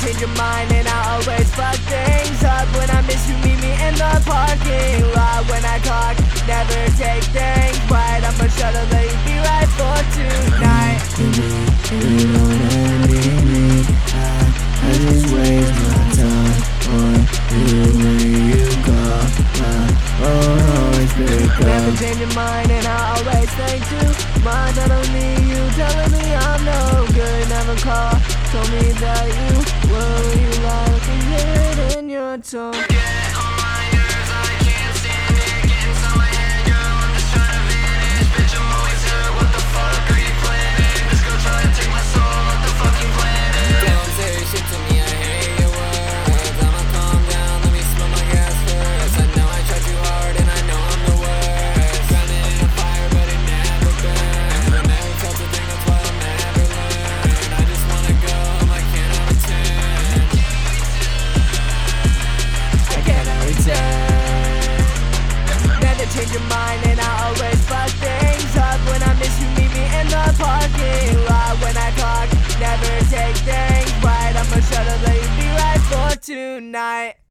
your mind and I always fuck things up. When I miss you, meet me in the parking lot. When I talk, never take things right. I'ma shut up, let you be right for tonight. You that need me I, I just waste my time on you when you call My phone always pick Never change your mind and I always think too much. I don't need you telling me I'm no good. Never call, told me that you were like hear in your tone your mind and I always fuck things up. When I miss you, meet me in the parking lot. When I talk, never take things right. I'ma shut up, let you be right for tonight.